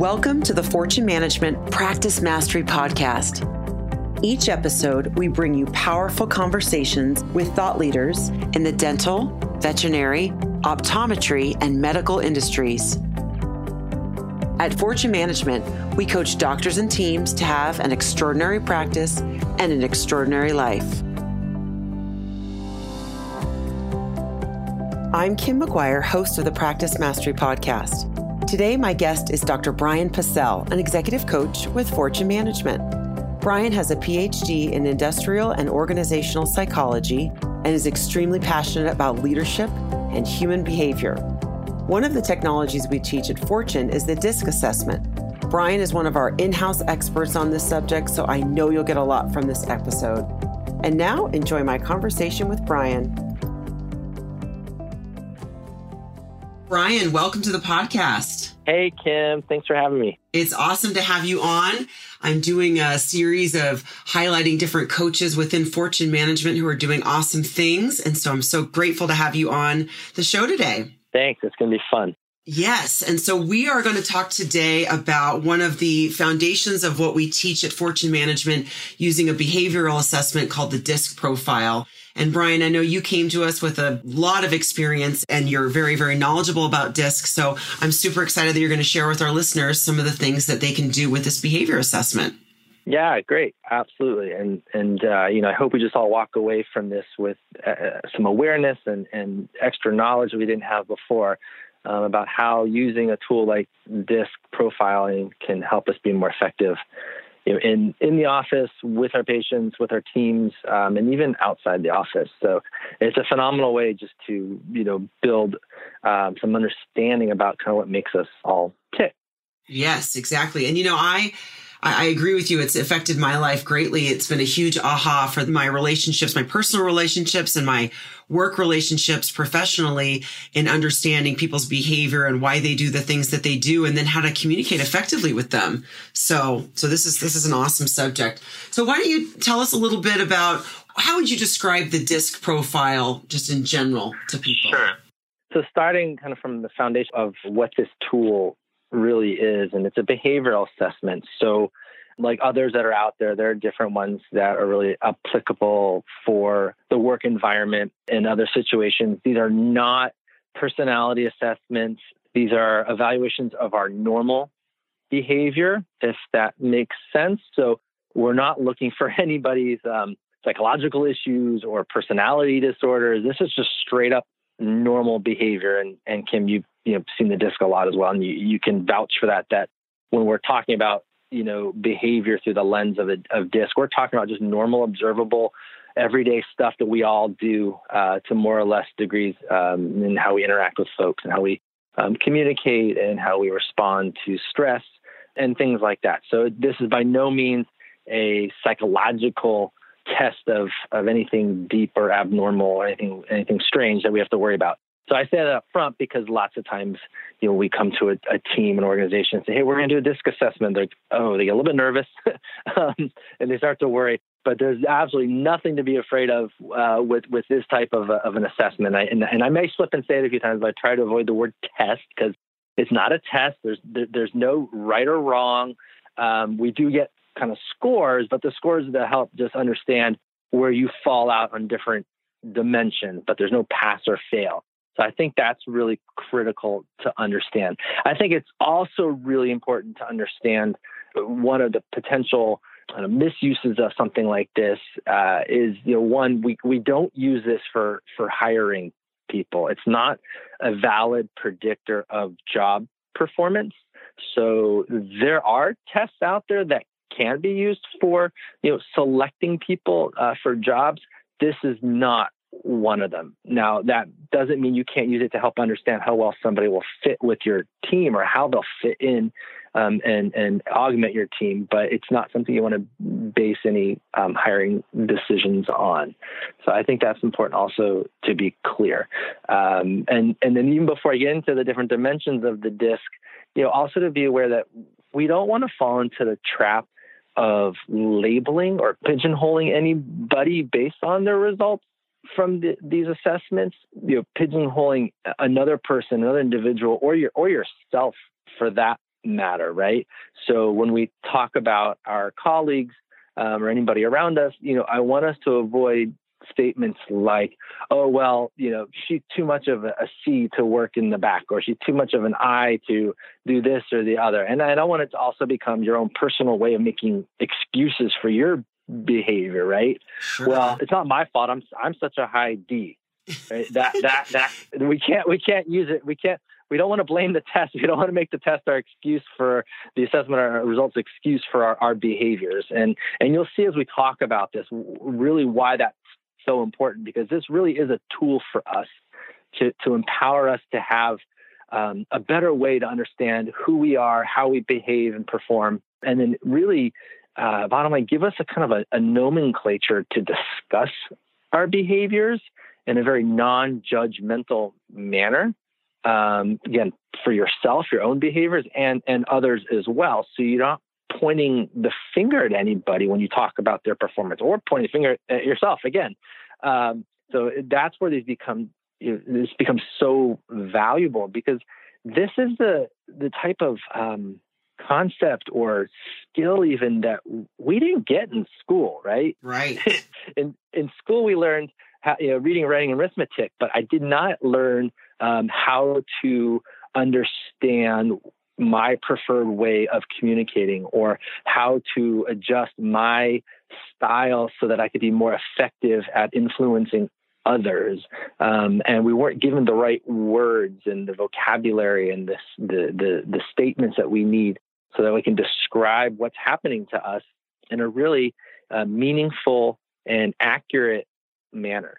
Welcome to the Fortune Management Practice Mastery Podcast. Each episode, we bring you powerful conversations with thought leaders in the dental, veterinary, optometry, and medical industries. At Fortune Management, we coach doctors and teams to have an extraordinary practice and an extraordinary life. I'm Kim McGuire, host of the Practice Mastery Podcast. Today, my guest is Dr. Brian Passell, an executive coach with Fortune Management. Brian has a PhD in industrial and organizational psychology and is extremely passionate about leadership and human behavior. One of the technologies we teach at Fortune is the DISC assessment. Brian is one of our in house experts on this subject, so I know you'll get a lot from this episode. And now, enjoy my conversation with Brian. Brian, welcome to the podcast. Hey, Kim. Thanks for having me. It's awesome to have you on. I'm doing a series of highlighting different coaches within Fortune Management who are doing awesome things. And so I'm so grateful to have you on the show today. Thanks. It's going to be fun. Yes. And so we are going to talk today about one of the foundations of what we teach at Fortune Management using a behavioral assessment called the DISC profile. And Brian, I know you came to us with a lot of experience and you're very, very knowledgeable about DISC. So I'm super excited that you're going to share with our listeners some of the things that they can do with this behavior assessment. Yeah, great, absolutely, and and uh, you know I hope we just all walk away from this with uh, some awareness and and extra knowledge we didn't have before um, about how using a tool like DISC profiling can help us be more effective you know, in in the office with our patients, with our teams, um, and even outside the office. So it's a phenomenal way just to you know build um, some understanding about kind of what makes us all tick. Yes, exactly. And you know, I I, agree with you. It's affected my life greatly. It's been a huge aha for my relationships, my personal relationships and my work relationships professionally in understanding people's behavior and why they do the things that they do and then how to communicate effectively with them. So, so this is, this is an awesome subject. So why don't you tell us a little bit about how would you describe the disc profile just in general to people? Sure. So starting kind of from the foundation of what this tool really is. And it's a behavioral assessment. So, like others that are out there, there are different ones that are really applicable for the work environment and other situations. These are not personality assessments, these are evaluations of our normal behavior, if that makes sense. So, we're not looking for anybody's um, psychological issues or personality disorders. This is just straight up normal behavior. And, and Kim, you you know seen the disc a lot as well, and you, you can vouch for that. That when we're talking about you know behavior through the lens of a of disc, we're talking about just normal, observable, everyday stuff that we all do uh, to more or less degrees um, in how we interact with folks and how we um, communicate and how we respond to stress and things like that. So this is by no means a psychological test of of anything deep or abnormal or anything anything strange that we have to worry about. So I say that up front because lots of times, you know, we come to a, a team, an organization, and say, "Hey, we're going to do a disc assessment." They're oh, they get a little bit nervous, um, and they start to worry. But there's absolutely nothing to be afraid of uh, with with this type of, of an assessment. I, and, and I may slip and say it a few times, but I try to avoid the word test because it's not a test. There's there, there's no right or wrong. Um, we do get kind of scores, but the scores that help just understand where you fall out on different dimensions. But there's no pass or fail. So I think that's really critical to understand. I think it's also really important to understand one of the potential uh, misuses of something like this uh, is, you know, one we we don't use this for for hiring people. It's not a valid predictor of job performance. So there are tests out there that can be used for, you know, selecting people uh, for jobs. This is not one of them. Now, that doesn't mean you can't use it to help understand how well somebody will fit with your team or how they'll fit in um, and and augment your team. But it's not something you want to base any um, hiring decisions on. So I think that's important also to be clear. Um, and and then even before I get into the different dimensions of the disc, you know, also to be aware that we don't want to fall into the trap of labeling or pigeonholing anybody based on their results from the, these assessments, you know, pigeonholing another person, another individual, or your or yourself for that matter, right? So when we talk about our colleagues um, or anybody around us, you know, I want us to avoid statements like, oh, well, you know, she's too much of a, C to work in the back, or she's too much of an I to do this or the other. And I don't want it to also become your own personal way of making excuses for your behavior, right? Sure. Well, it's not my fault. I'm I'm such a high D. Right? that that that we can't we can't use it. We can't we don't want to blame the test. We don't want to make the test our excuse for the assessment, our results excuse for our, our behaviors. And and you'll see as we talk about this, really why that's so important because this really is a tool for us to to empower us to have um, a better way to understand who we are, how we behave and perform, and then really, uh, bottom line, give us a kind of a, a nomenclature to discuss our behaviors in a very non-judgmental manner um, again for yourself, your own behaviors, and and others as well. So you're not pointing the finger at anybody when you talk about their performance, or pointing the finger at yourself again. Um, so that's where these become this becomes so valuable because this is the the type of um, concept or skill even that we didn't get in school, right? Right. in in school, we learned how, you know, reading, writing, and arithmetic, but I did not learn um, how to understand my preferred way of communicating or how to adjust my style so that I could be more effective at influencing others. Um, and we weren't given the right words and the vocabulary and the, the, the statements that we need so that we can describe what's happening to us in a really uh, meaningful and accurate manner.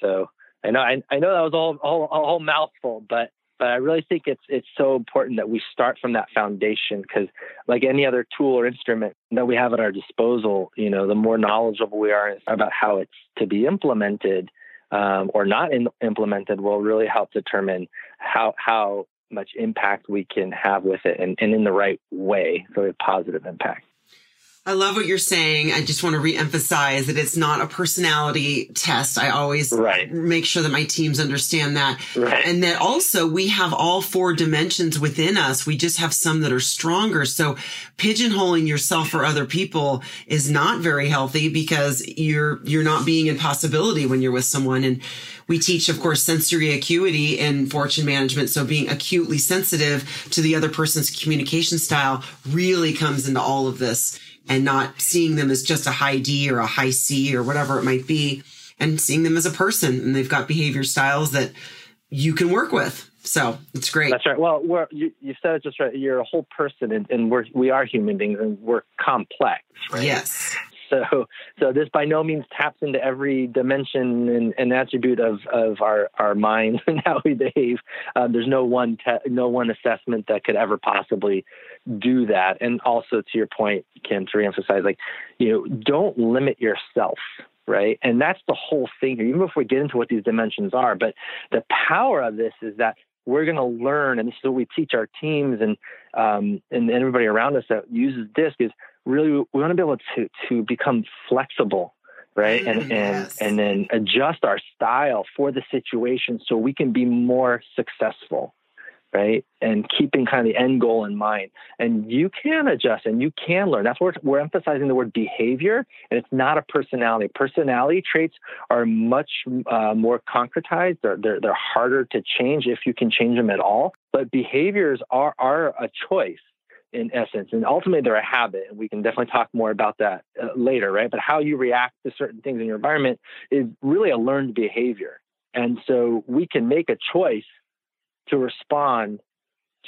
So I know I, I know that was all, all a whole mouthful, but but I really think it's it's so important that we start from that foundation because, like any other tool or instrument that we have at our disposal, you know, the more knowledgeable we are about how it's to be implemented um, or not in, implemented, will really help determine how how much impact we can have with it and, and in the right way, so a positive impact. I love what you're saying. I just want to reemphasize that it's not a personality test. I always right. make sure that my teams understand that. Right. And that also we have all four dimensions within us. We just have some that are stronger. So pigeonholing yourself or other people is not very healthy because you're, you're not being in possibility when you're with someone. And we teach, of course, sensory acuity in fortune management. So being acutely sensitive to the other person's communication style really comes into all of this and not seeing them as just a high D or a high C or whatever it might be and seeing them as a person and they've got behavior styles that you can work with. So it's great. That's right. Well, we're, you, you said it just right. You're a whole person and, and we're, we are human beings and we're complex, right? Yes. So, so this by no means taps into every dimension and, and attribute of, of our, our minds and how we behave. Um, there's no one te- no one assessment that could ever possibly do that. And also to your point, Kim, to reemphasize, like, you know, don't limit yourself right? And that's the whole thing here, even before we get into what these dimensions are. But the power of this is that we're going to learn, and this is what we teach our teams and um, and everybody around us that uses DISC is really we want to be able to to become flexible right and mm, yes. and and then adjust our style for the situation so we can be more successful right and keeping kind of the end goal in mind and you can adjust and you can learn that's where we're emphasizing the word behavior and it's not a personality personality traits are much uh, more concretized they're, they're, they're harder to change if you can change them at all but behaviors are are a choice in essence. And ultimately, they're a habit. And we can definitely talk more about that uh, later, right? But how you react to certain things in your environment is really a learned behavior. And so we can make a choice to respond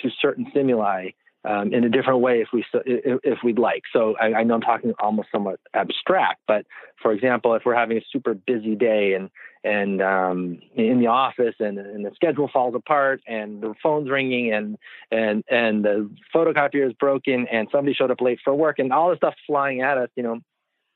to certain stimuli um, in a different way if we if we'd like. So I, I, know I'm talking almost somewhat abstract, but for example, if we're having a super busy day and and um, in the office and, and the schedule falls apart and the phone's ringing and and and the photocopier is broken and somebody showed up late for work and all this stuff flying at us, you know,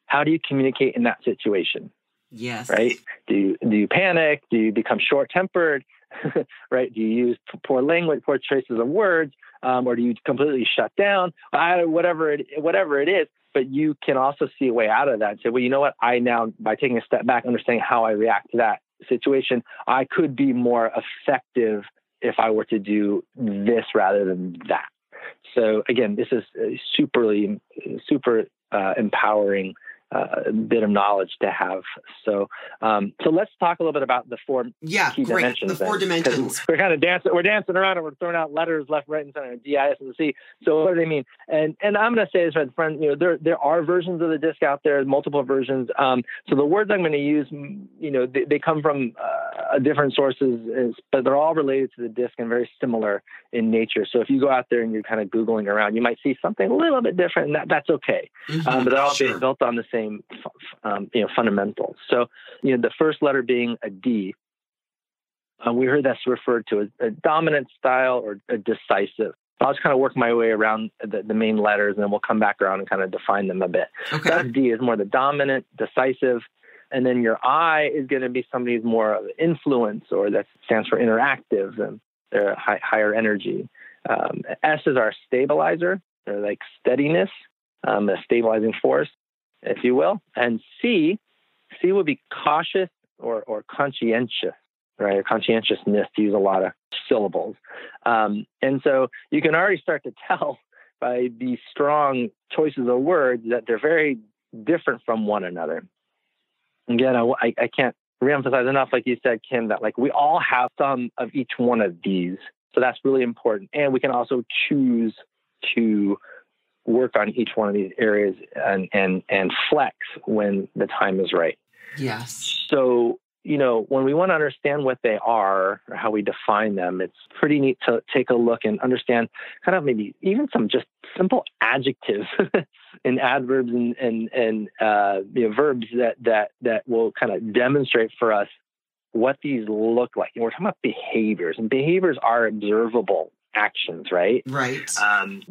how do you communicate in that situation? Yes. Right? Do you do you panic? Do you become short tempered? right? Do you use poor language, poor choices of words, um, or do you completely shut down? I, whatever it whatever it is, but you can also see a way out of that and say, well, you know what? I now by taking a step back, understanding how I react to that situation, I could be more effective if I were to do this rather than that. So again, this is superly, super uh, empowering uh, bit of knowledge to have. So, um, so let's talk a little bit about the four yeah, key great. dimensions. The four then, dimensions. We're kind of dancing. We're dancing around and we're throwing out letters left, right, and center. D, I, S, and C. So, what do they mean? And and I'm going to say this right front. You know, there there are versions of the disc out there, multiple versions. Um, so the words I'm going to use, you know, they, they come from uh, different sources, but they're all related to the disc and very similar in nature. So if you go out there and you're kind of googling around, you might see something a little bit different, and that, that's okay. Mm-hmm, um, but they're all sure. built on the same um, you know, fundamentals. So, you know, the first letter being a D, uh, we heard that's referred to as a dominant style or a decisive. I'll just kind of work my way around the, the, main letters and then we'll come back around and kind of define them a bit. Okay. That D is more the dominant, decisive. And then your I is going to be somebody who's more of influence or that stands for interactive and they're high, higher energy. Um, S is our stabilizer, or like steadiness, um, a stabilizing force if you will. And C, C would be cautious or, or conscientious, right? Or Conscientiousness to use a lot of syllables. Um, and so you can already start to tell by these strong choices of words that they're very different from one another. Again, I, I can't reemphasize enough, like you said, Kim, that like we all have some of each one of these. So that's really important. And we can also choose to work on each one of these areas and and and flex when the time is right. Yes. So you know, when we want to understand what they are or how we define them, it's pretty neat to take a look and understand kind of maybe even some just simple adjectives and adverbs and and and uh, you know, verbs that that that will kind of demonstrate for us what these look like. And we're talking about behaviors, and behaviors are observable actions, right? Right. Um,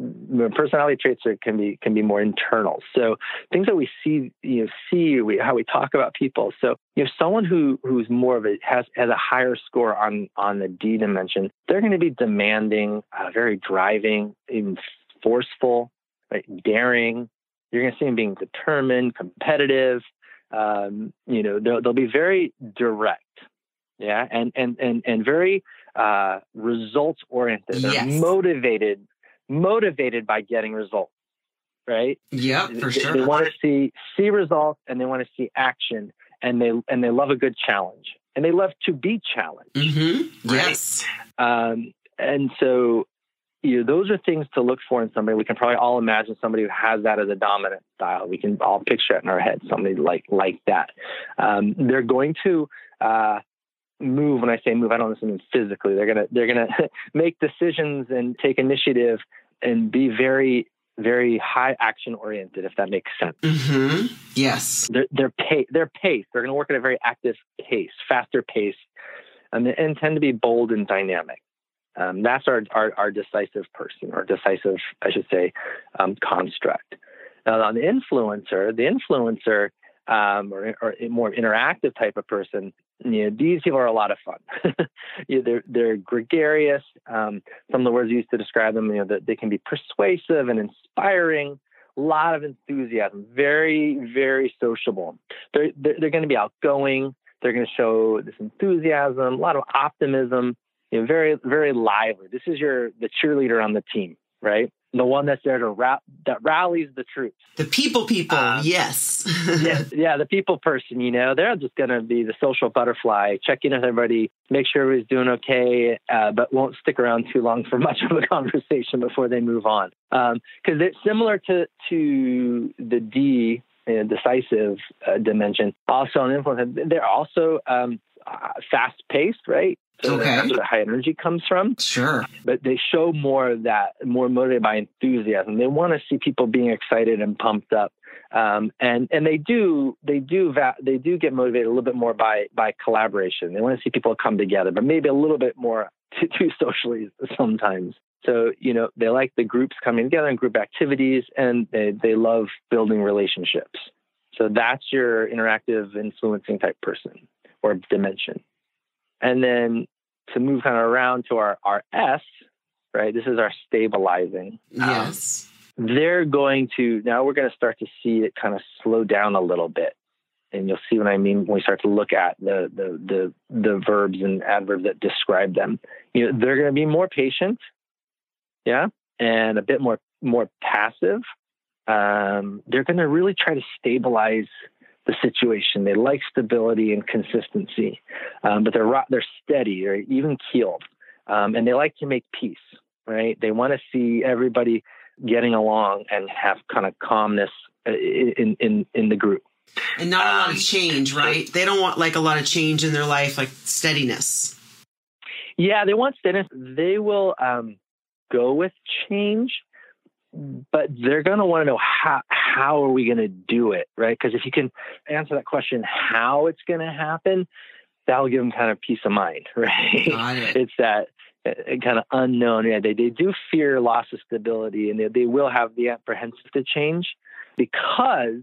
personality traits are, can be can be more internal. So things that we see, you know, see we, how we talk about people. So you know, someone who who's more of a has has a higher score on on the D dimension, they're going to be demanding, uh, very driving, even forceful, right? daring. You're going to see them being determined, competitive. Um, you know, they'll, they'll be very direct, yeah, and and and and very uh, results oriented. They're yes. motivated, motivated by getting results. Right. Yeah, for they, sure. They want to see see results and they want to see action and they and they love a good challenge and they love to be challenged. Mm-hmm. Right? Yes. Um, and so you know, those are things to look for in somebody. We can probably all imagine somebody who has that as a dominant style. We can all picture it in our head, somebody like like that. Um, they're going to uh, move when i say move i don't mean physically. They're gonna they're gonna make decisions and take initiative and be very very high action oriented if that makes sense. Mm-hmm. yes. They're they're, pay, they're pace they're gonna work at a very active pace faster pace and, and tend to be bold and dynamic. Um, that's our, our, our decisive person or decisive i should say um, construct. Now on the influencer the influencer um, or, or a more interactive type of person you know, these people are a lot of fun. you know, they're they're gregarious. Um, some of the words used to describe them, you know, that they can be persuasive and inspiring. A lot of enthusiasm. Very very sociable. They're they're, they're going to be outgoing. They're going to show this enthusiasm, a lot of optimism. You know, very very lively. This is your the cheerleader on the team, right? The one that's there to ra- that rallies the troops. The people, people, um, yes, yeah, yeah, the people person. You know, they're just going to be the social butterfly, checking with everybody, make sure everybody's doing okay, uh, but won't stick around too long for much of a conversation before they move on. Because um, it's similar to to the D uh, decisive uh, dimension, also an influence. They're also um, uh, fast paced, right? So okay. that's where the high energy comes from. Sure. But they show more of that, more motivated by enthusiasm. They want to see people being excited and pumped up. Um, and and they do they do va- they do get motivated a little bit more by by collaboration. They want to see people come together, but maybe a little bit more too, too socially sometimes. So you know they like the groups coming together and group activities, and they they love building relationships. So that's your interactive influencing type person or dimension. And then to move kind of around to our, our S, right? This is our stabilizing. Um, yes. Um, they're going to, now we're going to start to see it kind of slow down a little bit. And you'll see what I mean when we start to look at the, the, the, the verbs and adverbs that describe them. You know, they're going to be more patient. Yeah. and a bit more more passive, um, they're going to really try to stabilize the situation. They like stability and consistency, um, but they're they're steady or even keeled, um, and they like to make peace. Right? They want to see everybody getting along and have kind of calmness uh, in in in the group. And not a lot of um, change, right? They don't want like a lot of change in their life, like steadiness. Yeah, they want steadiness. They will um, go with change, but they're going to want to know how how are we going to do it, right? Because if you can answer that question, how it's going to happen, that'll give them kind of peace of mind, right? It. it's that uh, kind of unknown. Yeah, they they do fear loss of stability, and they, they will have the apprehensive to change because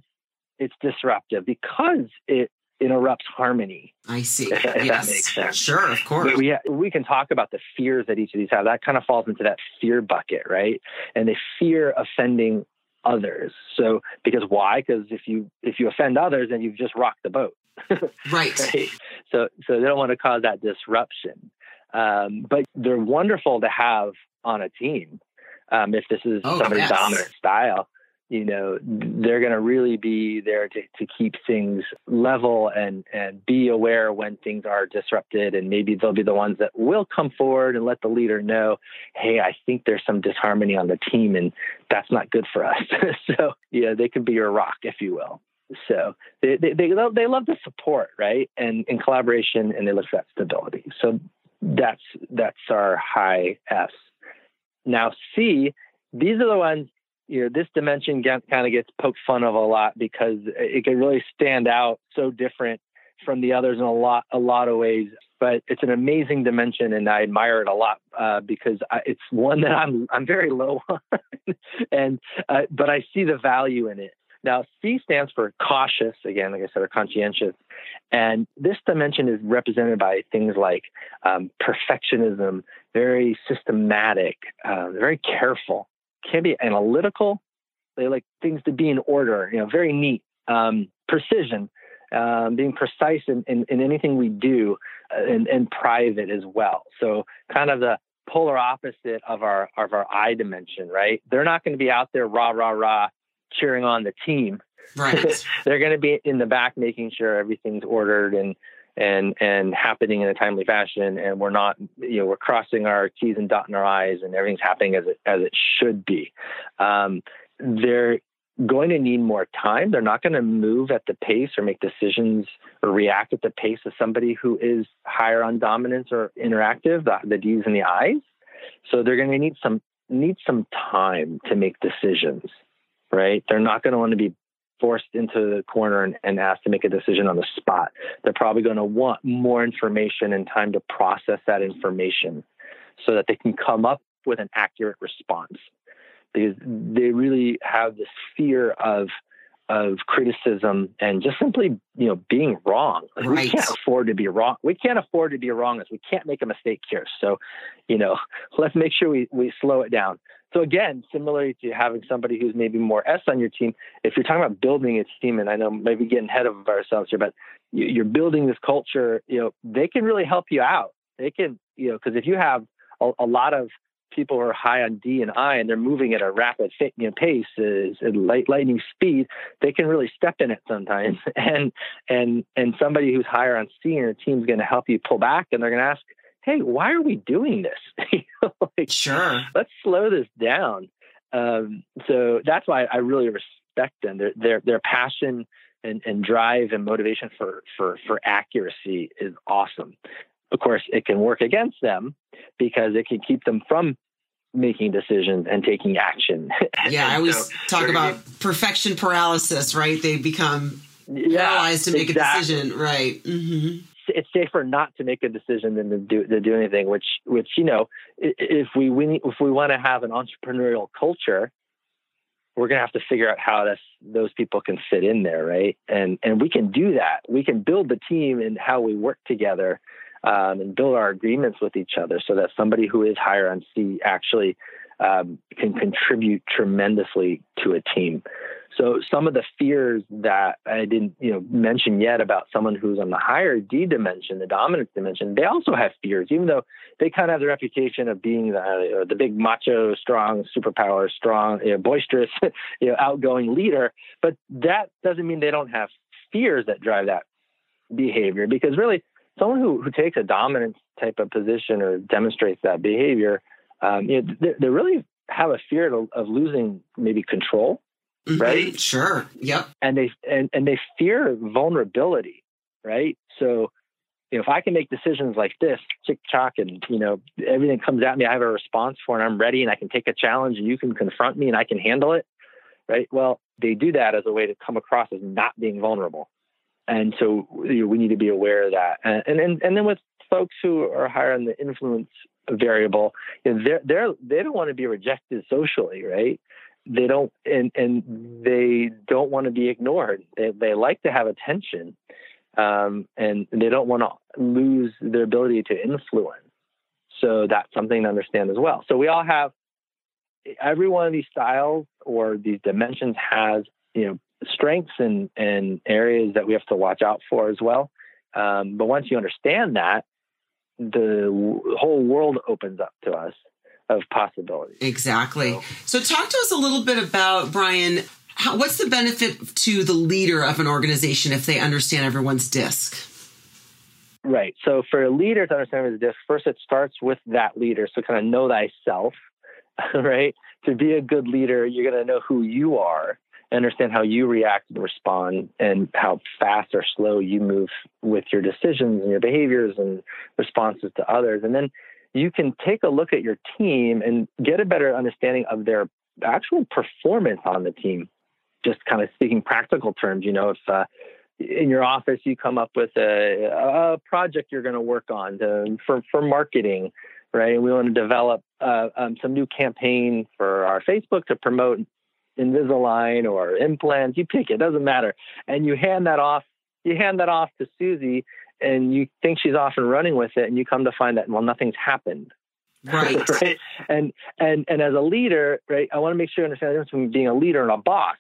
it's disruptive, because it interrupts harmony. I see. If, if yes. that makes sense. Sure, of course. We, we can talk about the fears that each of these have. That kind of falls into that fear bucket, right? And they fear offending others. So because why? Because if you if you offend others, then you've just rocked the boat. right. right. So so they don't want to cause that disruption. Um, but they're wonderful to have on a team um, if this is oh, somebody's yes. dominant style you know they're going to really be there to, to keep things level and and be aware when things are disrupted. And maybe they'll be the ones that will come forward and let the leader know hey i think there's some disharmony on the team and that's not good for us. So yeah they can be your rock if you will. So they they they love, they love the support right? And in collaboration and they look for that stability. So that's that's our high s now c these are the ones you know, this dimension kind of gets poked fun of a lot because it can really stand out so different from the others in a lot a lot of ways. But it's an amazing dimension, and I admire it a lot uh, because I, it's one that I'm I'm very low on, and uh, but I see the value in it. Now, C stands for cautious, again, like I said, or conscientious. And this dimension is represented by things like um, perfectionism, very systematic, uh, very careful can be analytical. They like things to be in order, you know, very neat, um, precision, um, being precise in, in, in, anything we do, uh, and, and private as well. So kind of the polar opposite of our of our I dimension, right? They're not going to be out there rah rah rah cheering on the team. Right. They're going to be in the back making sure everything's ordered and and and happening in a timely fashion and we're not you know we're crossing our t's and dotting our i's and everything's happening as it as it should be. Um, they're going to need more time. They're not going to move at the pace or make decisions or react at the pace of somebody who is higher on dominance or interactive the, the d's and the i's. So they're going to need some need some time to make decisions right? They're not going to want to be forced into the corner and, and asked to make a decision on the spot. They're probably going to want more information and time to process that information so that they can come up with an accurate response. Because they really have this fear of of criticism and just simply you know being wrong like right. we can't afford to be wrong we can't afford to be wrong as we can't make a mistake here so you know let's make sure we, we slow it down so again similarly to having somebody who's maybe more s on your team if you're talking about building a team and i know maybe getting ahead of ourselves here but you're building this culture you know they can really help you out they can you know because if you have a, a lot of people who are high on D and I and they're moving at a rapid you know, pace, is light, lightning speed, they can really step in it sometimes. And and and somebody who's higher on C and a team's going to help you pull back, and they're going to ask, "Hey, why are we doing this? like, sure, let's slow this down." Um, so that's why I really respect them. Their their their passion and, and drive and motivation for for for accuracy is awesome. Of course, it can work against them because it can keep them from making decisions and taking action. Yeah, I always so, talk about perfection paralysis, right? They become yeah, paralyzed to make exactly. a decision, right? Mm-hmm. It's safer not to make a decision than to do to do anything. Which, which you know, if we, we if we want to have an entrepreneurial culture, we're going to have to figure out how those people can fit in there, right? And and we can do that. We can build the team and how we work together um, and build our agreements with each other so that somebody who is higher on C actually um, can contribute tremendously to a team. So some of the fears that I didn't, you know, mention yet about someone who's on the higher D dimension, the dominance dimension, they also have fears, even though they kind of have the reputation of being the, uh, the big macho, strong, superpower, strong, you know, boisterous, you know, outgoing leader. But that doesn't mean they don't have fears that drive that behavior because really someone who, who takes a dominance type of position or demonstrates that behavior, um, you know, they, they really have a fear of, of losing maybe control mm-hmm. right? Sure. Yep. And they and, and they fear vulnerability, right? So, you know, if I can make decisions like this, tick tock, and you know, everything comes at me, I have a response for, and I'm ready, and I can take a challenge, and you can confront me, and I can handle it, right? Well, they do that as a way to come across as not being vulnerable, and so you know, we need to be aware of that. And and and then with folks who are higher on the influence variable, you know, they're they're they don't want to be rejected socially, right? They don't and and they don't want to be ignored. They they like to have attention, um, and they don't want to lose their ability to influence. So that's something to understand as well. So we all have every one of these styles or these dimensions has you know strengths and and areas that we have to watch out for as well. Um, but once you understand that, the whole world opens up to us of possibilities. Exactly. So, so talk to us a little bit about Brian. How, what's the benefit to the leader of an organization if they understand everyone's disc? Right. So for a leader to understand his disc, first it starts with that leader. So kind of know thyself, right? To be a good leader, you're going to know who you are, understand how you react and respond, and how fast or slow you move with your decisions and your behaviors and responses to others. And then you can take a look at your team and get a better understanding of their actual performance on the team. Just kind of speaking practical terms, you know, if uh, in your office you come up with a, a project you're going to work on to, for for marketing, right? We want to develop uh, um, some new campaign for our Facebook to promote Invisalign or implants. You pick it, doesn't matter, and you hand that off. You hand that off to Susie, and you think she's off and running with it and you come to find that well nothing's happened. Right. Right? And and and as a leader right i want to make sure you understand the difference between being a leader and a boss.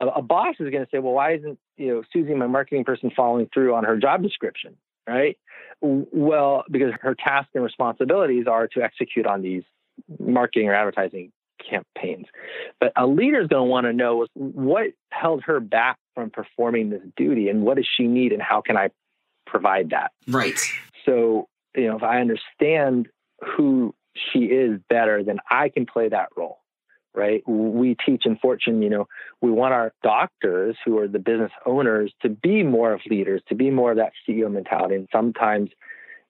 A, a boss is going to say well why isn't you know susie my marketing person following through on her job description? Right? Well because her tasks and responsibilities are to execute on these marketing or advertising campaigns. But a leader is going to want to know what held her back from performing this duty and what does she need and how can i provide that. Right. So, you know, if I understand who she is better, then I can play that role. Right. We teach in Fortune, you know, we want our doctors who are the business owners to be more of leaders, to be more of that CEO mentality. And sometimes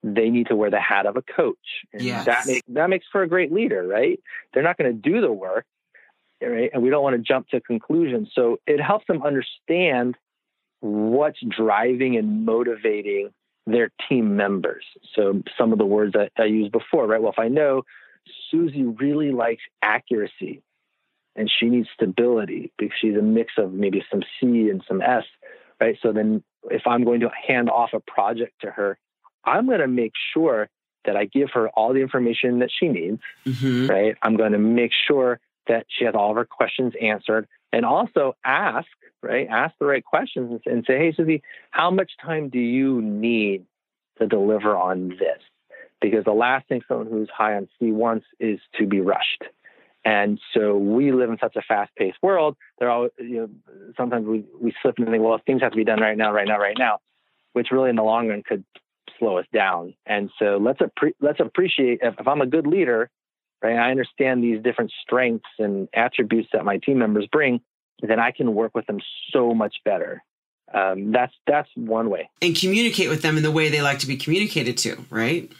they need to wear the hat of a coach. And yes. that makes that makes for a great leader, right? They're not going to do the work, right? And we don't want to jump to conclusions. So it helps them understand what's driving and motivating their team members. So some of the words that I used before, right? Well, if I know Susie really likes accuracy and she needs stability because she's a mix of maybe some C and some S, right? So then if I'm going to hand off a project to her, I'm going to make sure that I give her all the information that she needs, mm-hmm. right? I'm going to make sure that she has all of her questions answered and also ask, right? Ask the right questions and say, hey, Susie, how much time do you need to deliver on this? Because the last thing someone who's high on C wants is to be rushed. And so we live in such a fast-paced world. There are, you know, sometimes we, we slip and think, well, things have to be done right now, right now, right now, which really in the long run could slow us down. And so let's appre- let's appreciate if, if I'm a good leader, right? I understand these different strengths and attributes that my team members bring, then I can work with them so much better. Um, that's that's one way. And communicate with them in the way they like to be communicated to, right?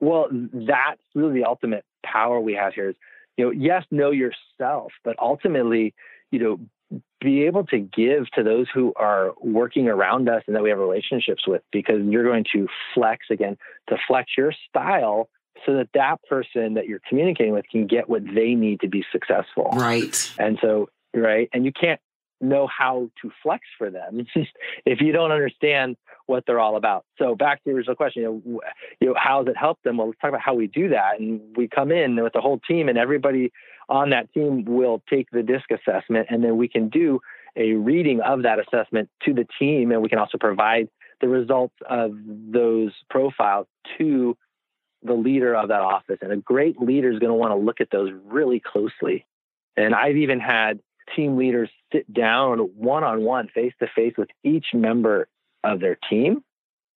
Well, that's really the ultimate power we have here. Is you know, yes, know yourself, but ultimately, you know, be able to give to those who are working around us and that we have relationships with, because you're going to flex again to flex your style so that that person that you're communicating with can get what they need to be successful. Right. And so, right. And you can't know how to flex for them if you don't understand what they're all about. So back to the original question, you know, you know, how has it helped them? Well, let's talk about how we do that. And we come in with the whole team, and everybody on that team will take the DISC assessment, and then we can do a reading of that assessment to the team, and we can also provide the results of those profiles to the leader of that office. And a great leader is going to want to look at those really closely. And I've even had team leaders sit down one on one, face to face with each member of their team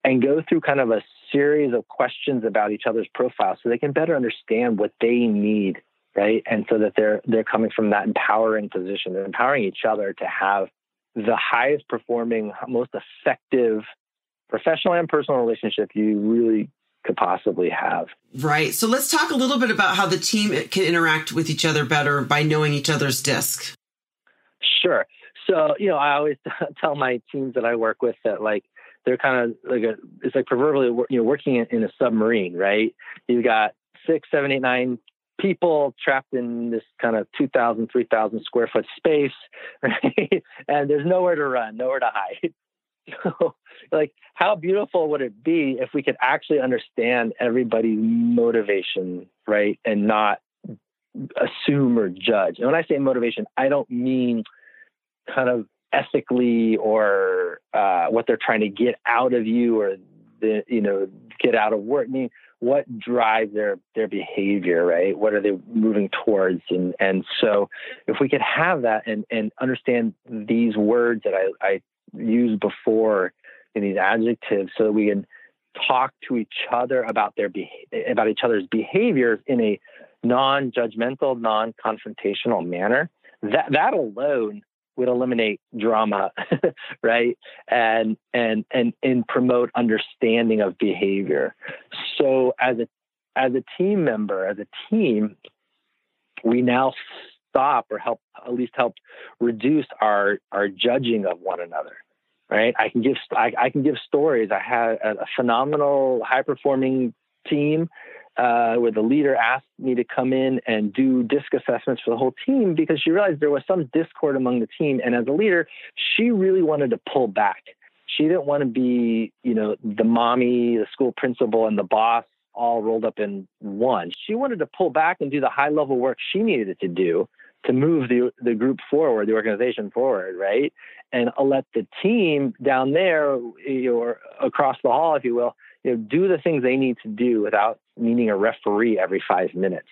and go through kind of a series of questions about each other's profiles so they can better understand what they need right and so that they're they're coming from that empowering position they're empowering each other to have the highest performing most effective professional and personal relationship you really could possibly have. Right. So let's talk a little bit about how the team can interact with each other better by knowing each other's disc. Sure. So, you know, I always tell my teams that I work with that like they're kind of like a, it's like proverbially, you know, working in, in a submarine, right? You've got six, seven, eight, nine people trapped in this kind of 2,000, 3,000 square foot space, right? And there's nowhere to run, nowhere to hide. So, like, how beautiful would it be if we could actually understand everybody's motivation, right? And not assume or judge. And when I say motivation, I don't mean kind of ethically or uh, what they're trying to get out of you or the you know get out of work. I mean, what drives their their behavior, right? What are they moving towards? And and so if we could have that and and understand these words that I, I used before in these adjectives, so that we can talk to each other about their beha- about each other's behaviors in a non-judgmental, non-confrontational manner. That that alone would eliminate drama, right? And and and and promote understanding of behavior. So as a as a team member, as a team, we now stop or help at least help reduce our our judging of one another right i can give i, I can give stories i had a, a phenomenal high performing team uh, where the leader asked me to come in and do disc assessments for the whole team because she realized there was some discord among the team. And as a leader, she really wanted to pull back. She didn't want to be, you know, the mommy, the school principal, and the boss all rolled up in one. She wanted to pull back and do the high level work she needed to do to move the the group forward, the organization forward, right? And let the team down there, or across the hall, if you will, you know, do the things they need to do without needing a referee every five minutes.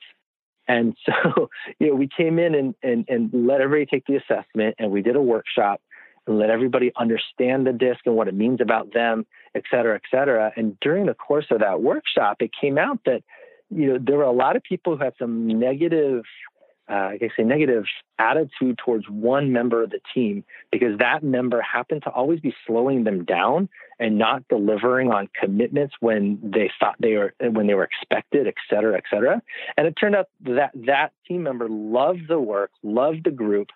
And so, you know, we came in and, and, and let everybody take the assessment and we did a workshop and let everybody understand the disc and what it means about them, et cetera, et cetera. And during the course of that workshop, it came out that, you know, there were a lot of people who had some negative uh, I guess a negative attitude towards one member of the team because that member happened to always be slowing them down and not delivering on commitments when they thought they were when they were expected, et cetera, et cetera. And it turned out that that team member loved the work, loved the group,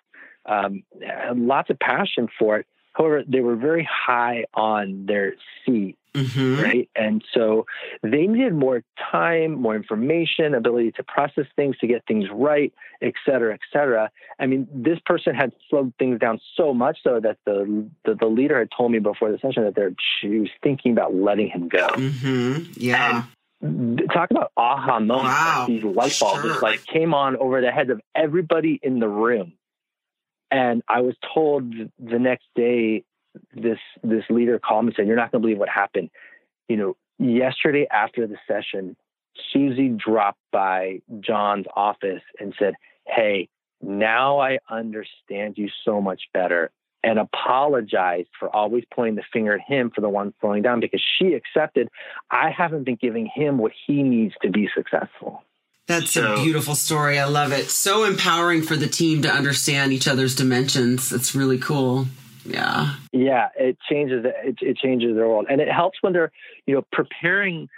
um, had lots of passion for it. However, they were very high on their C Mm-hmm. Right. And so they needed more time, more information, ability to process things, to get things right, et cetera, et cetera. I mean, this person had slowed things down so much so that the the, the leader had told me before the session that they're she was thinking about letting him go. Mm-hmm. Yeah. And talk about aha moments. Wow. These light bulbs sure. just like came on over the heads of everybody in the room. And I was told the next day this this leader called me and said, "You're not going to believe what happened." You know, yesterday after the session, Susie dropped by John's office and said, "Hey, now I understand you so much better." And apologized for always pointing the finger at him for the one slowing down because she accepted I haven't been giving him what he needs to be successful. That's so, a beautiful story. I love it. So empowering for the team to understand each other's dimensions. It's really cool. Yeah. Yeah, it changes it, it changes their world. And it helps when they're, you know, preparing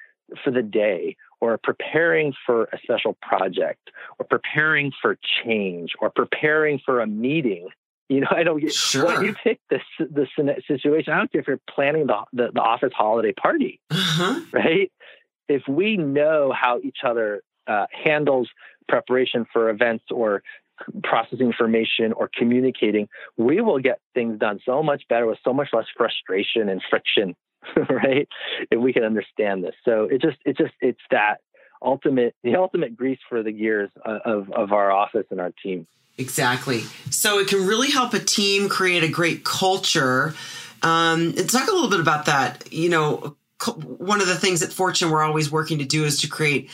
for the day or preparing for a special project or preparing for change or preparing for a meeting. You know, I don't get sure. when you pick this the situation. I don't care if you're planning the the, the office holiday party, uh-huh. right? If we know how each other uh, handles preparation for events or processing information or communicating, we will get things done so much better with so much less frustration and friction, right? If we can understand this. So it just, it just, it's that ultimate, the ultimate grease for the gears of, of our office and our team. Exactly. So it can really help a team create a great culture. Um, talk a little bit about that. You know, one of the things at Fortune we're always working to do is to create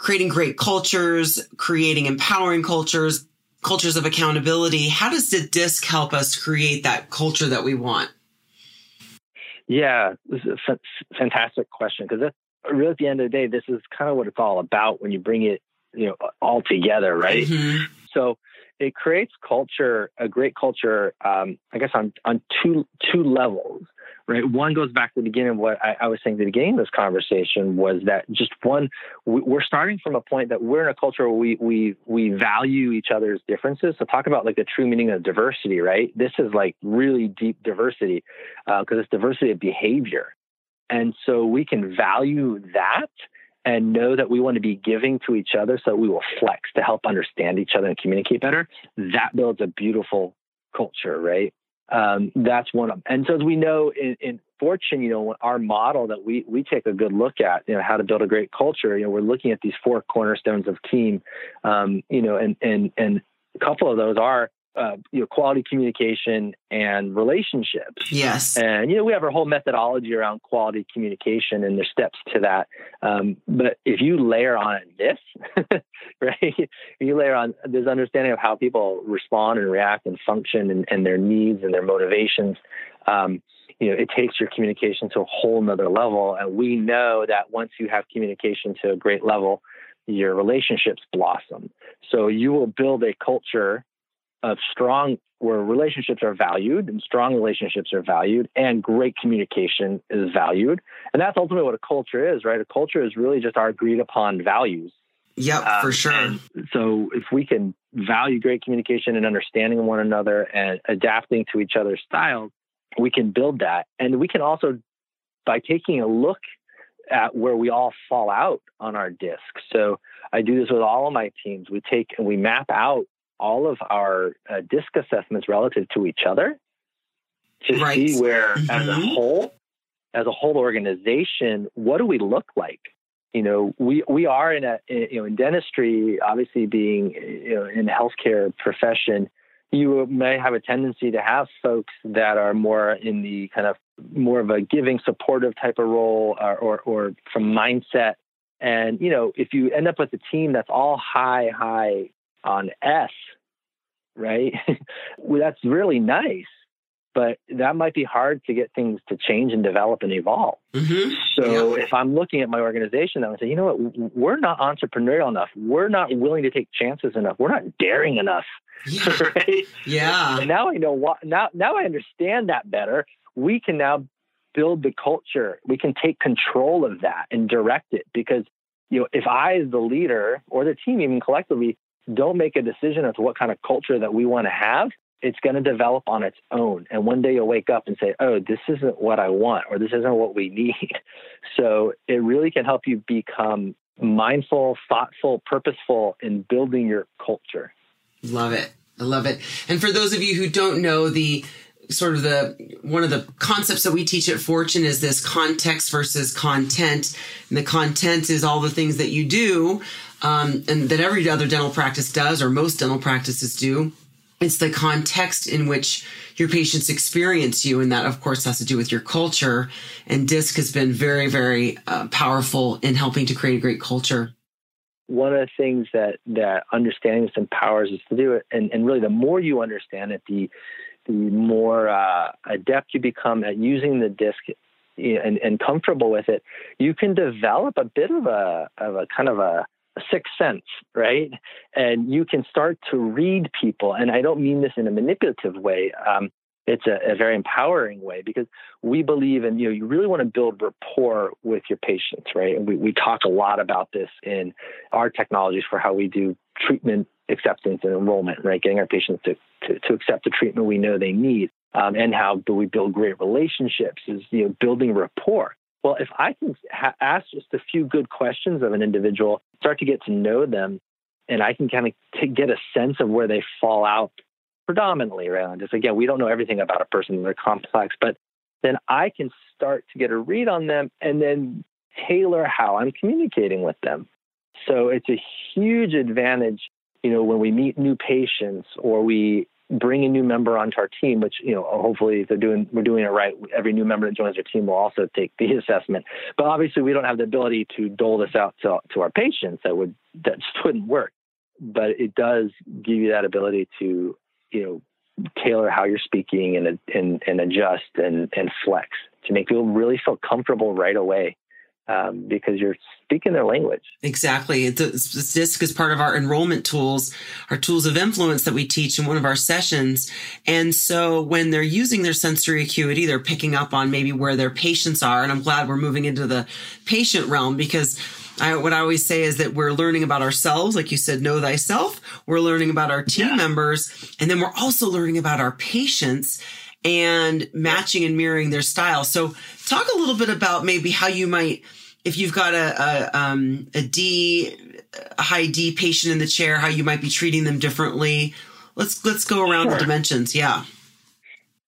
creating great cultures, creating empowering cultures, cultures of accountability. How does the disc help us create that culture that we want? Yeah, this is a fantastic question because really at the end of the day, this is kind of what it's all about when you bring it, you know, all together, right? Mm-hmm. So it creates culture, a great culture, um, I guess on on two two levels right? One goes back to the beginning what I, I, was saying at the beginning of this conversation was that just one, we're starting from a point that we're in a culture where we we we value each other's differences. So talk about like the true meaning of diversity, right? This is like really deep diversity because uh, it's diversity of behavior, and so we can value that and know that we want to be giving to each other so we will flex to help understand each other and communicate better. That builds a beautiful culture, right? Um, that's one of them. And so as we know in, in, Fortune, you know, our model that we we take a good look at, you know, how to build a great culture. You know, we're looking at these four cornerstones of team, um, you know, and and and a couple of those are uh, you know quality communication and relationships. Yes, and you know we have our whole methodology around quality communication and there's steps to that. Um, but if you layer on this, right, you layer on this understanding of how people respond and react and function and, and their needs and their motivations. Um, you know, it takes your communication to a whole nother level. And we know that once you have communication to a great level, your relationships blossom. So you will build a culture of strong where relationships are valued and strong relationships are valued and great communication is valued. And that's ultimately what a culture is right? A culture is really just our agreed upon values. Yep um, for sure. so if we can value great communication and understanding one another and adapting to each other's styles we can build that. And we can also by taking a look at where we all fall out on our disc. So i do this with all of my teams. We take and we map out all of our uh, disc assessments relative to each other to right. see where, mm-hmm. as a mm-hmm. whole, as a whole organization, what do we look like? You know, we we are in a you know in dentistry, obviously being you know in the healthcare profession, you may have a tendency to have folks that are more in the kind of more of a giving, supportive type of role, or or, or from mindset. And you know, if you end up with a team that's all high, high on S, right? well, that's really nice, but that might be hard to get things to change and develop and evolve. Mm-hmm. So yeah. if I'm looking at my organization, I would say, you know what, we're not entrepreneurial enough. We're not willing to take chances enough. We're not daring enough. Yeah. right? Yeah. And now I know what now now I understand that better. We can now build the culture. We can take control of that and direct it because you know, if I as the leader or the team even collectively don't make a decision as to what kind of culture that we want to have, it's going to develop on its own. And one day you'll wake up and say, oh, this isn't what I want, or this isn't what we need. So it really can help you become mindful, thoughtful, purposeful in building your culture. Love it. I love it. And for those of you who don't know the sort of the one of the concepts that we teach at Fortune is this context versus content. And the content is all the things that you do um, and that every other dental practice does, or most dental practices do. It's the context in which your patients experience you, and that, of course, has to do with your culture. And DISC has been very, very uh, powerful in helping to create a great culture. One of the things that that understanding this empowers us to do it, and, and really, the more you understand it, the the more uh, adept you become at using the disc and, and comfortable with it, you can develop a bit of a of a kind of a a sixth sense, right? And you can start to read people. And I don't mean this in a manipulative way. Um, it's a, a, very empowering way because we believe in, you know, you really want to build rapport with your patients, right? And we, we talk a lot about this in our technologies for how we do treatment acceptance and enrollment, right? Getting our patients to, to, to accept the treatment we know they need. Um, and how do we build great relationships is, you know, building rapport. Well, if I can ha- ask just a few good questions of an individual, start to get to know them, and I can kind of t- get a sense of where they fall out predominantly around just again we don't know everything about a person they're complex but then i can start to get a read on them and then tailor how i'm communicating with them so it's a huge advantage you know when we meet new patients or we bring a new member onto our team which you know hopefully they're doing we're doing it right every new member that joins our team will also take the assessment. But obviously we don't have the ability to dole this out to, to our patients. That would that just wouldn't work. But it does give you that ability to you know, tailor how you're speaking and and, and adjust and, and flex to make people really feel comfortable right away. Um, because you're speaking their language. Exactly. This DISC is part of our enrollment tools, our tools of influence that we teach in one of our sessions. And so when they're using their sensory acuity, they're picking up on maybe where their patients are. And I'm glad we're moving into the patient realm because I, what I always say is that we're learning about ourselves, like you said, know thyself. We're learning about our team yeah. members, and then we're also learning about our patients and matching and mirroring their style. So, talk a little bit about maybe how you might, if you've got a a, um, a D, a high D patient in the chair, how you might be treating them differently. Let's let's go around sure. the dimensions. Yeah.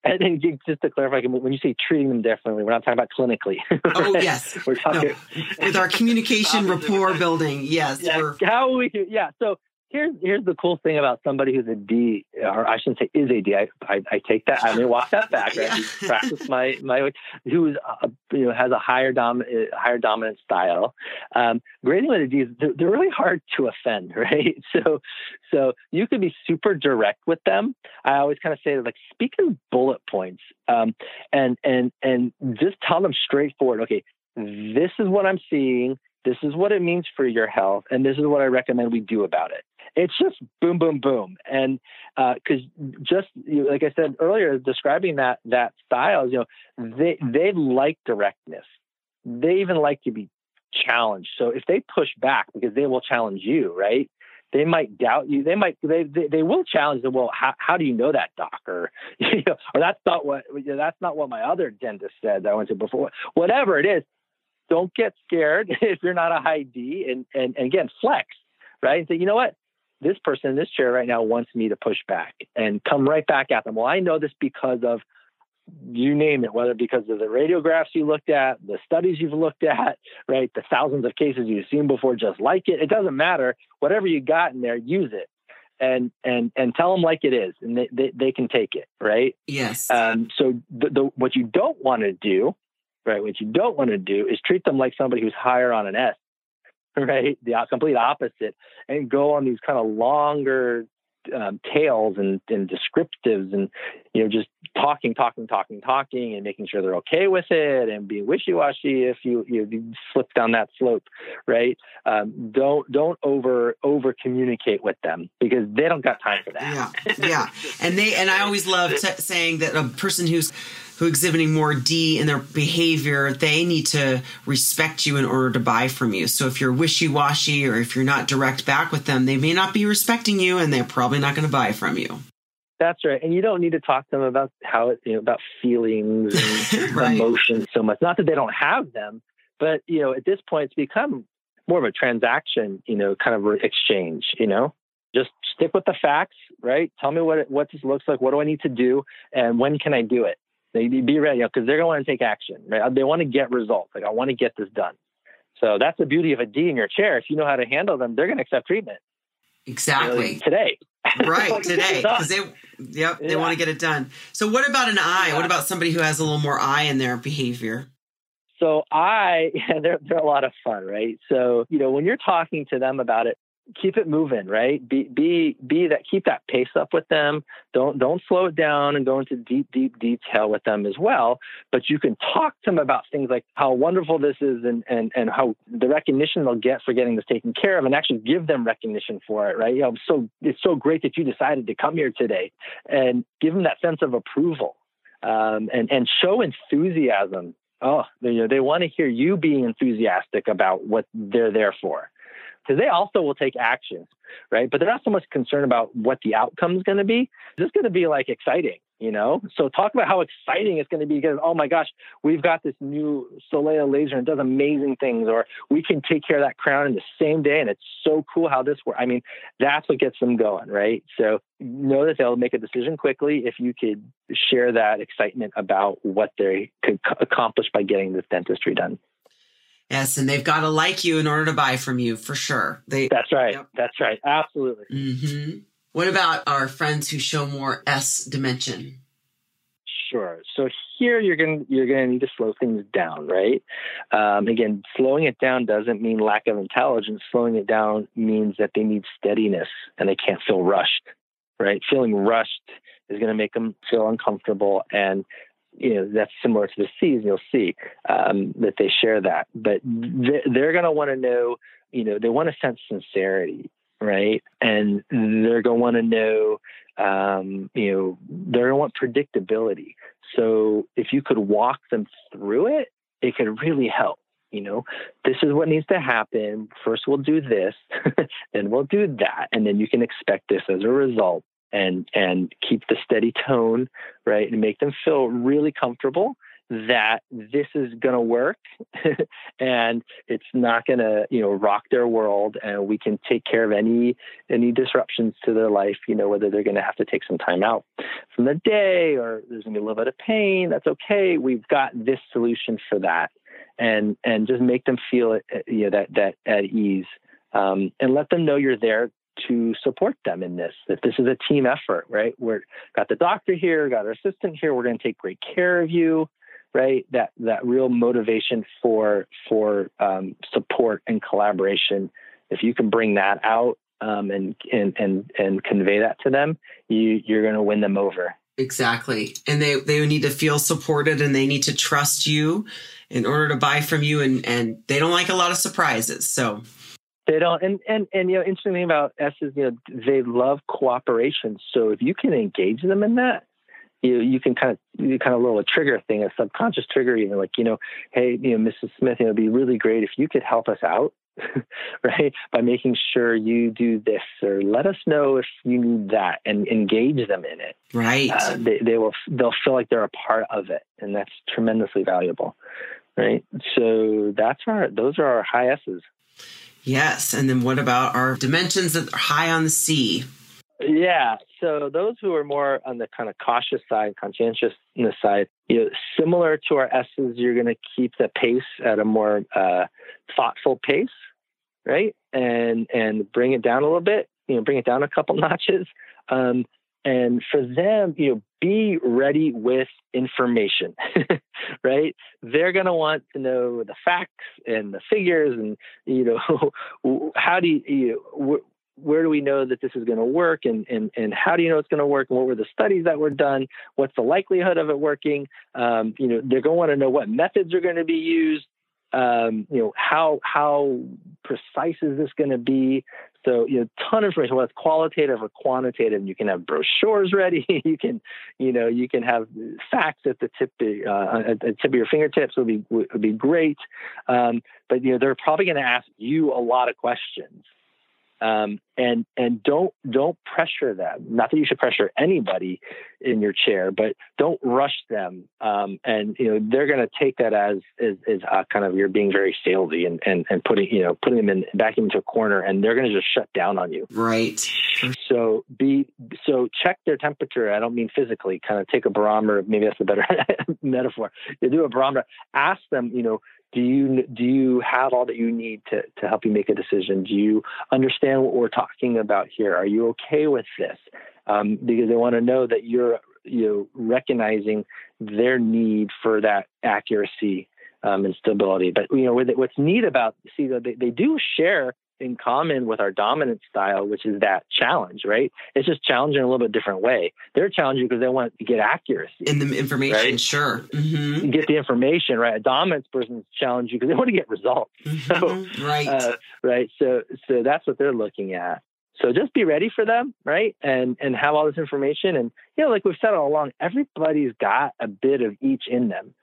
And then just to clarify, when you say treating them differently, we're not talking about clinically. Oh yes, we're talking no. with our communication rapport building. Yes, yeah, how we yeah. So here's here's the cool thing about somebody who's a D, or I shouldn't say is a D. I I, I take that. I may walk that back. Right? yeah. Practice my my who's uh, you know has a higher dom higher dominant style. Um, grading with a D is they're, they're really hard to offend, right? So so you could be super direct with them. I always kind of say like speak in bullet points, um, and and and just tell them straightforward. Okay, this is what I'm seeing. This is what it means for your health, and this is what I recommend we do about it it's just boom, boom, boom. And because uh, just like I said earlier, describing that that style, you know, they they like directness. They even like to be challenged. So if they push back because they will challenge you, right? They might doubt you. They might they they, they will challenge them. Well, how, how do you know that, doc? Or you know, or that's not what that's not what my other dentist said that I went to before. Whatever it is, don't get scared if you're not a high D, and and, and again flex, right? And say, you know what? This person in this chair right now wants me to push back and come right back at them. Well, I know this because of you name it, whether because of the radiographs you looked at, the studies you've looked at, right, the thousands of cases you've seen before, just like it. It doesn't matter. Whatever you got in there, use it. And and and tell them like it is, and they, they, they can take it, right? Yes. Um, so the, the, what you don't want to do, right? What you don't want to do is treat them like somebody who's higher on an S right? The complete opposite, and go on these kind of longer um, tales and, and descriptives and you know just talking talking talking talking and making sure they're okay with it and being wishy-washy if you you slip down that slope right? Um, don't don't over over communicate with them because they don't got time for that. Yeah yeah. And they and i always love t- saying that a person who's who exhibiting more D in their behavior, they need to respect you in order to buy from you. So if you're wishy washy or if you're not direct back with them, they may not be respecting you and they're probably not going to buy from you. That's right. And you don't need to talk to them about how it, you know, about feelings and right. emotions so much. Not that they don't have them, but, you know, at this point, it's become more of a transaction, you know, kind of exchange, you know? Just stick with the facts, right? Tell me what it, what this looks like. What do I need to do? And when can I do it? They be ready because you know, they're going to want to take action. Right? They want to get results. Like I want to get this done. So that's the beauty of a D in your chair. If you know how to handle them, they're going to accept treatment. Exactly today. right today because they, yep, they yeah. want to get it done. So what about an I? Yeah. What about somebody who has a little more I in their behavior? So I, they're they're a lot of fun, right? So you know when you're talking to them about it, keep it moving, right? Be be be that keep that pace up with them. Don't don't slow it down and go into deep deep detail with them as well. But you can talk to them about things like how wonderful this is and and and how the recognition they'll get for getting this taken care of, and actually give them recognition for it, right? You know, so it's so great that you decided to come here today, and give them that sense of approval, um, and and show enthusiasm. Oh, they, you know, they want to hear you being enthusiastic about what they're there for because they also will take actions, right? But they're not so much concerned about what the outcome is going to be. It's just going to be like exciting, you know? So talk about how exciting it's going to be because, oh my gosh, we've got this new Solea laser and it does amazing things, or we can take care of that crown in the same day. And it's so cool how this works. I mean, that's what gets them going, right? So know that they'll make a decision quickly if you could share that excitement about what they could accomplish by getting this dentistry done. Yes, and they've got to like you in order to buy from you for sure. They, that's right. Yep. That's right. Absolutely. Mm-hmm. What about our friends who show more S dimension? Sure. So here you're going you're going to need to slow things down, right? Um, again, slowing it down doesn't mean lack of intelligence. Slowing it down means that they need steadiness and they can't feel rushed, right? Feeling rushed is going to make them feel uncomfortable, and you know that's similar to the C's. You'll see um, that they share that, but they're going to want to know. You know, they want to sense sincerity right? And they're going to want to know, um, you know, they're going to want predictability. So if you could walk them through it, it could really help. You know, this is what needs to happen. First, we'll do this, then we'll do that, and then you can expect this as a result. And and keep the steady tone, right, and make them feel really comfortable that this is going to work and it's not going to you know rock their world and we can take care of any any disruptions to their life you know whether they're going to have to take some time out from the day or there's going to be a little bit of pain that's okay. We've got this solution for that and and just make them feel you know that that at ease um, and let them know you're there to support them in this that this is a team effort right we're got the doctor here got our assistant here we're going to take great care of you right? That that real motivation for for um, support and collaboration. If you can bring that out um, and and and and convey that to them, you you're going to win them over. Exactly, and they they need to feel supported and they need to trust you in order to buy from you. And and they don't like a lot of surprises, so. They don't, and and and you know, interesting thing about S is you know they love cooperation. So if you can engage them in that, you you can kind of you kind of a little trigger thing, a subconscious trigger, even like you know, hey, you know, Mrs. Smith, you know, it'd be really great if you could help us out, right, by making sure you do this or let us know if you need that and engage them in it. Right. Uh, they they will they'll feel like they're a part of it, and that's tremendously valuable. Right. So that's our those are our high S's. Yes, and then what about our dimensions that are high on the C? Yeah. So those who are more on the kind of cautious side, conscientiousness side, you know, similar to our S's, you're going to keep the pace at a more uh, thoughtful pace, right? And and bring it down a little bit. You know, bring it down a couple notches. Um, and for them, you know, be ready with information, right? They're going to want to know the facts and the figures, and you know, how do you, you know, where do we know that this is going to work and, and, and how do you know it's going to work and what were the studies that were done? What's the likelihood of it working? Um, you know they're going to want to know what methods are going to be used. Um, you know how how precise is this going to be so you know ton of information whether it's qualitative or quantitative you can have brochures ready. You can you know you can have facts at the tip uh, at the tip of your fingertips would be would be great. Um, but you know they're probably going to ask you a lot of questions um, and and don't don't pressure them. Not that you should pressure anybody in your chair, but don't rush them. Um, and you know they're going to take that as as, as uh, kind of you're being very salesy and, and and putting you know putting them in backing into a corner, and they're going to just shut down on you. Right. So be so check their temperature. I don't mean physically. Kind of take a barometer. Maybe that's a better metaphor. You do a barometer. Ask them. You know, do you do you have all that you need to to help you make a decision? Do you understand what we're talking about here? Are you okay with this? Um, because they want to know that you're you know recognizing their need for that accuracy um, and stability. But you know what's neat about see they, they do share in common with our dominant style, which is that challenge, right? It's just challenging in a little bit different way. They're challenging because they want to get accuracy in the information, right? sure. Mm-hmm. Get the information, right? A dominance person challenge you because they want to get results. Mm-hmm. So, right, uh, right. So, so that's what they're looking at. So just be ready for them, right? And and have all this information. And you know, like we've said all along, everybody's got a bit of each in them.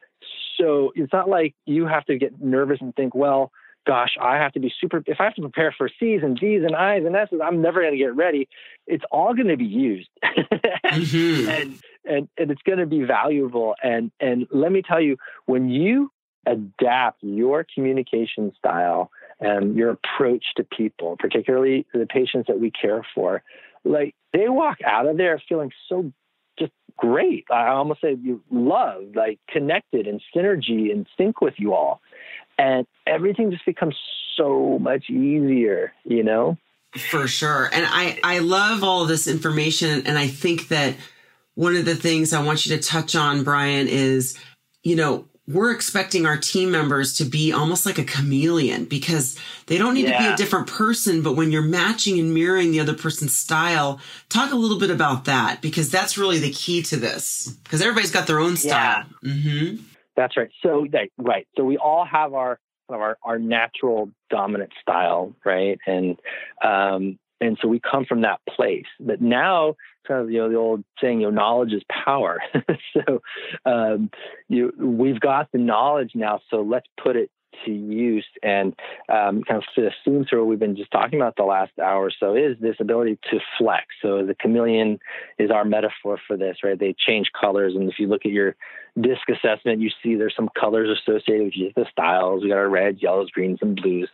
So it's not like you have to get nervous and think, well, gosh, I have to be super, if I have to prepare for C's and D's and I's and S's, I'm never going to get ready. It's all going to be used. mm-hmm. And and, and it's going to be valuable. And, and let me tell you, when you adapt your communication style and your approach to people, particularly the patients that we care for, like they walk out of there feeling so great. I almost say you love, like connected and synergy and sync with you all. And everything just becomes so much easier, you know? For sure. And I, I love all this information. And I think that one of the things I want you to touch on, Brian, is, you know, we're expecting our team members to be almost like a chameleon because they don't need yeah. to be a different person. But when you're matching and mirroring the other person's style, talk a little bit about that because that's really the key to this because everybody's got their own style. Yeah. Mm-hmm. That's right. So, right. So we all have our kind of our, our natural dominant style, right? And um, and so we come from that place. But now, kind of you know the old saying, you know, knowledge is power. so um, you we've got the knowledge now. So let's put it to use and um, kind of theme through what we've been just talking about the last hour or so is this ability to flex. So the chameleon is our metaphor for this, right? They change colors, and if you look at your disc assessment, you see there's some colors associated with the styles. We got our reds, yellows, greens, and blues,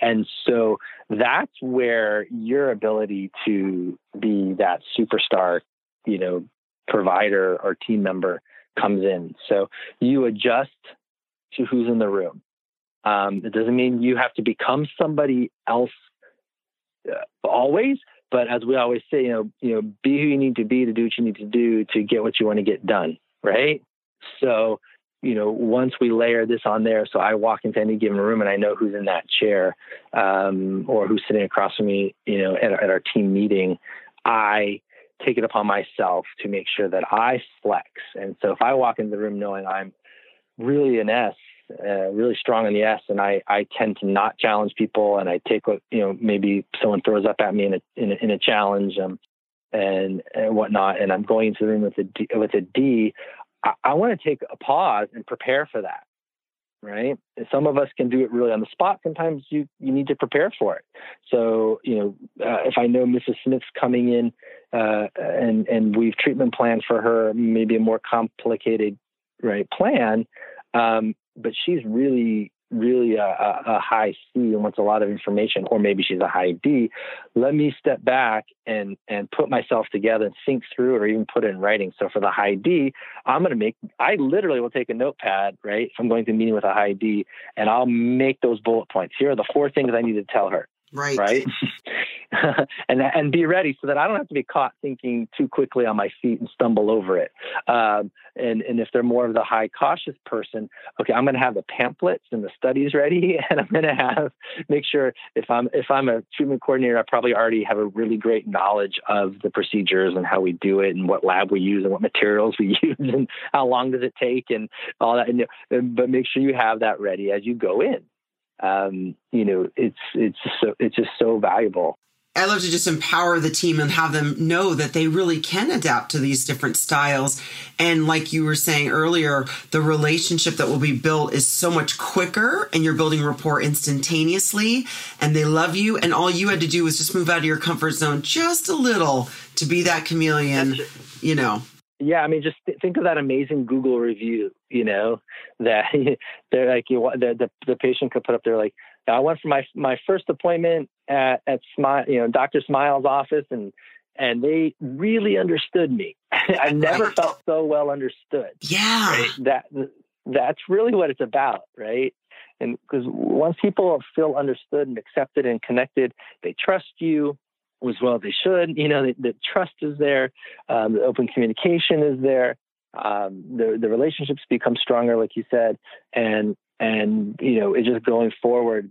and so that's where your ability to be that superstar, you know, provider or team member comes in. So you adjust to who's in the room. Um, it doesn't mean you have to become somebody else uh, always, but as we always say, you know, you know, be who you need to be to do what you need to do to get what you want to get done, right? So, you know, once we layer this on there, so I walk into any given room and I know who's in that chair um, or who's sitting across from me, you know, at, at our team meeting, I take it upon myself to make sure that I flex. And so if I walk into the room knowing I'm really an S uh, really strong in the S, and I, I tend to not challenge people, and I take what you know maybe someone throws up at me in a in a, in a challenge, um, and and whatnot, and I'm going into the room with a D, with a D. I, I want to take a pause and prepare for that, right? Some of us can do it really on the spot. Sometimes you you need to prepare for it. So you know, uh, if I know Mrs. Smith's coming in, uh, and and we've treatment planned for her, maybe a more complicated right plan. Um, but she's really really a, a, high C and wants a lot of information, or maybe she's a high D. Let me step back and and put myself together and think through it, or even put it in writing. So for the high D, I'm going to make. I literally will take a notepad, right? If I'm going to a meeting with a high D, and I'll make those bullet points. Here are the four things I need to tell her. Right. Right. and and be ready so that I don't have to be caught thinking too quickly on my feet and stumble over it. Um, and and if they're more of the high cautious person, okay, I'm going to have the pamphlets and the studies ready, and I'm going to have make sure if I'm if I'm a treatment coordinator, I probably already have a really great knowledge of the procedures and how we do it and what lab we use and what materials we use and how long does it take and all that. And, but make sure you have that ready as you go in um, you know, it's it's so it's just so valuable. I love to just empower the team and have them know that they really can adapt to these different styles. And like you were saying earlier, the relationship that will be built is so much quicker and you're building rapport instantaneously and they love you. And all you had to do was just move out of your comfort zone just a little to be that chameleon, you know yeah, I mean, just th- think of that amazing Google review. You know, that they're like you the, the the patient could put up there like I went for my my first appointment at at Smile, you know, Doctor Smile's office, and and they really understood me. I never right. felt so well understood. Yeah, right? that that's really what it's about, right? And because once people feel understood and accepted and connected, they trust you as well as they should. You know, the, the trust is there, um, the open communication is there, um, the the relationships become stronger, like you said, and and you know, it just going forward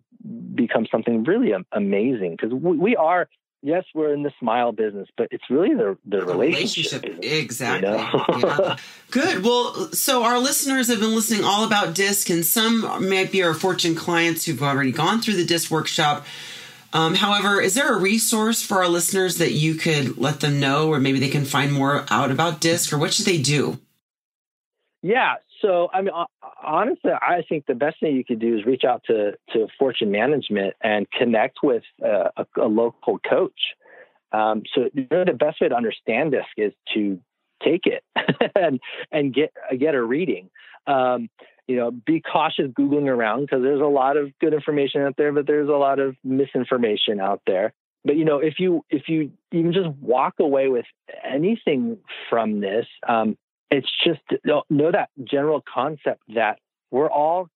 becomes something really amazing because we, we, are. Yes, we're in the smile business, but it's really the the relationship. relationship. Exactly. You know? yeah. Good. Well, so our listeners have been listening all about DISC, and some might be our Fortune clients who've already gone through the DISC workshop. Um, however, is there a resource for our listeners that you could let them know, or maybe they can find more out about DISC, or what should they do? Yeah. So, I mean, honestly, I think the best thing you could do is reach out to, to Fortune Management and connect with uh, a, a, local coach. Um, so, the best way to understand DISC is to take it and and get get a reading. Um, you know, be cautious googling around because there's a lot of good information out there, but there's a lot of misinformation out there. But you know, if you if you even just walk away with anything from this, um, it's just know, know that general concept that we're all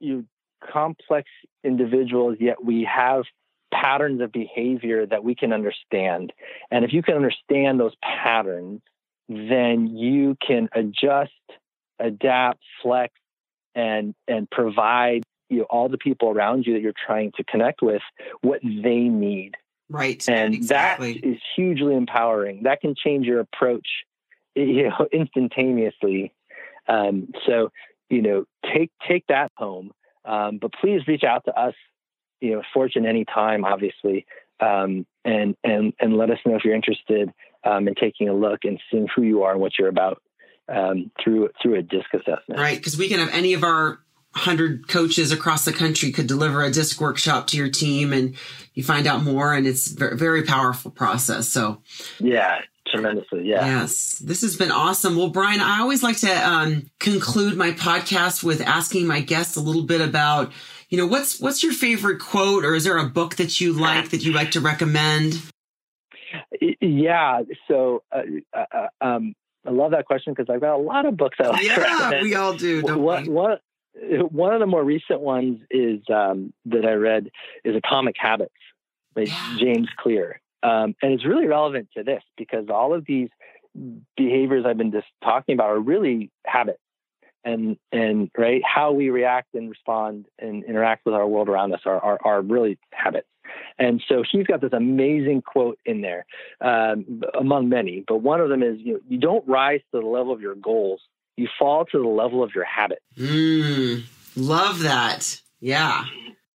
you complex individuals, yet we have patterns of behavior that we can understand. And if you can understand those patterns, then you can adjust, adapt, flex, and and provide you know, all the people around you that you're trying to connect with what they need. Right. And exactly. that is hugely empowering. That can change your approach you know instantaneously. Um, so you know take take that home. Um, but please reach out to us, you know, Fortune anytime, obviously, um, and and and let us know if you're interested um, in taking a look and seeing who you are and what you're about um, through through a disc assessment. Right, because we can have any of our hundred coaches across the country could deliver a disc workshop to your team, and you find out more, and it's very, very powerful process. So, yeah, tremendously. Yeah. Yes. This has been awesome. Well, Brian, I always like to um, conclude my podcast with asking my guests a little bit about, you know, what's what's your favorite quote, or is there a book that you like that you like to recommend? Yeah. So, uh, uh, uh um, I love that question because I've got a lot of books out. yeah, we all do. One, one, one of the more recent ones is um, that I read is Atomic Habits by yeah. James Clear. Um, and it's really relevant to this because all of these behaviors I've been just talking about are really habits and and right how we react and respond and interact with our world around us are are, are really habits. And so he's got this amazing quote in there, um, among many. But one of them is, you know, you don't rise to the level of your goals; you fall to the level of your habit. Mm, love that. Yeah.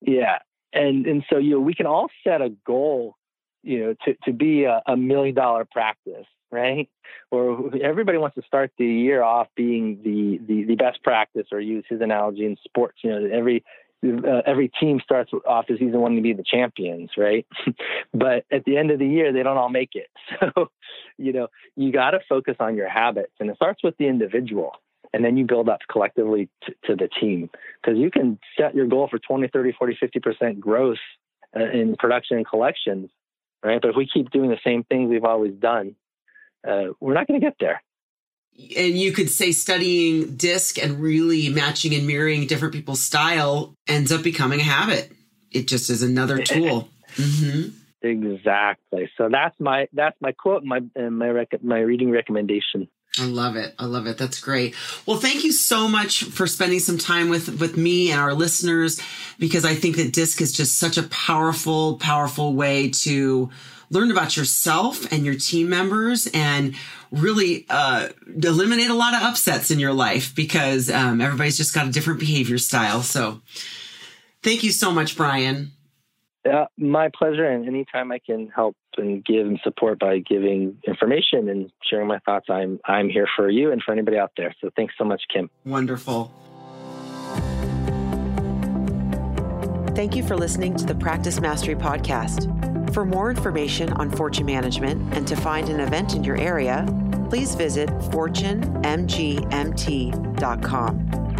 Yeah. And and so you know we can all set a goal, you know, to to be a, a million dollar practice, right? Or everybody wants to start the year off being the, the the best practice, or use his analogy in sports. You know, every uh, every team starts off the season wanting to be the champions, right? but at the end of the year, they don't all make it. So, you know, you got to focus on your habits, and it starts with the individual, and then you build up collectively t- to the team. Because you can set your goal for 20, 30, 40, 50% growth uh, in production and collections, right? But if we keep doing the same things we've always done, uh, we're not going to get there and you could say studying disc and really matching and mirroring different people's style ends up becoming a habit. It just is another tool. Mm-hmm. Exactly. So that's my that's my quote, my my rec- my reading recommendation. I love it. I love it. That's great. Well, thank you so much for spending some time with with me and our listeners because I think that disc is just such a powerful powerful way to learn about yourself and your team members and really uh, eliminate a lot of upsets in your life because um, everybody's just got a different behavior style. So thank you so much, Brian. Uh, my pleasure. And anytime I can help and give and support by giving information and sharing my thoughts, I'm I'm here for you and for anybody out there. So thanks so much, Kim. Wonderful. Thank you for listening to the Practice Mastery Podcast. For more information on fortune management and to find an event in your area, please visit fortunemgmt.com.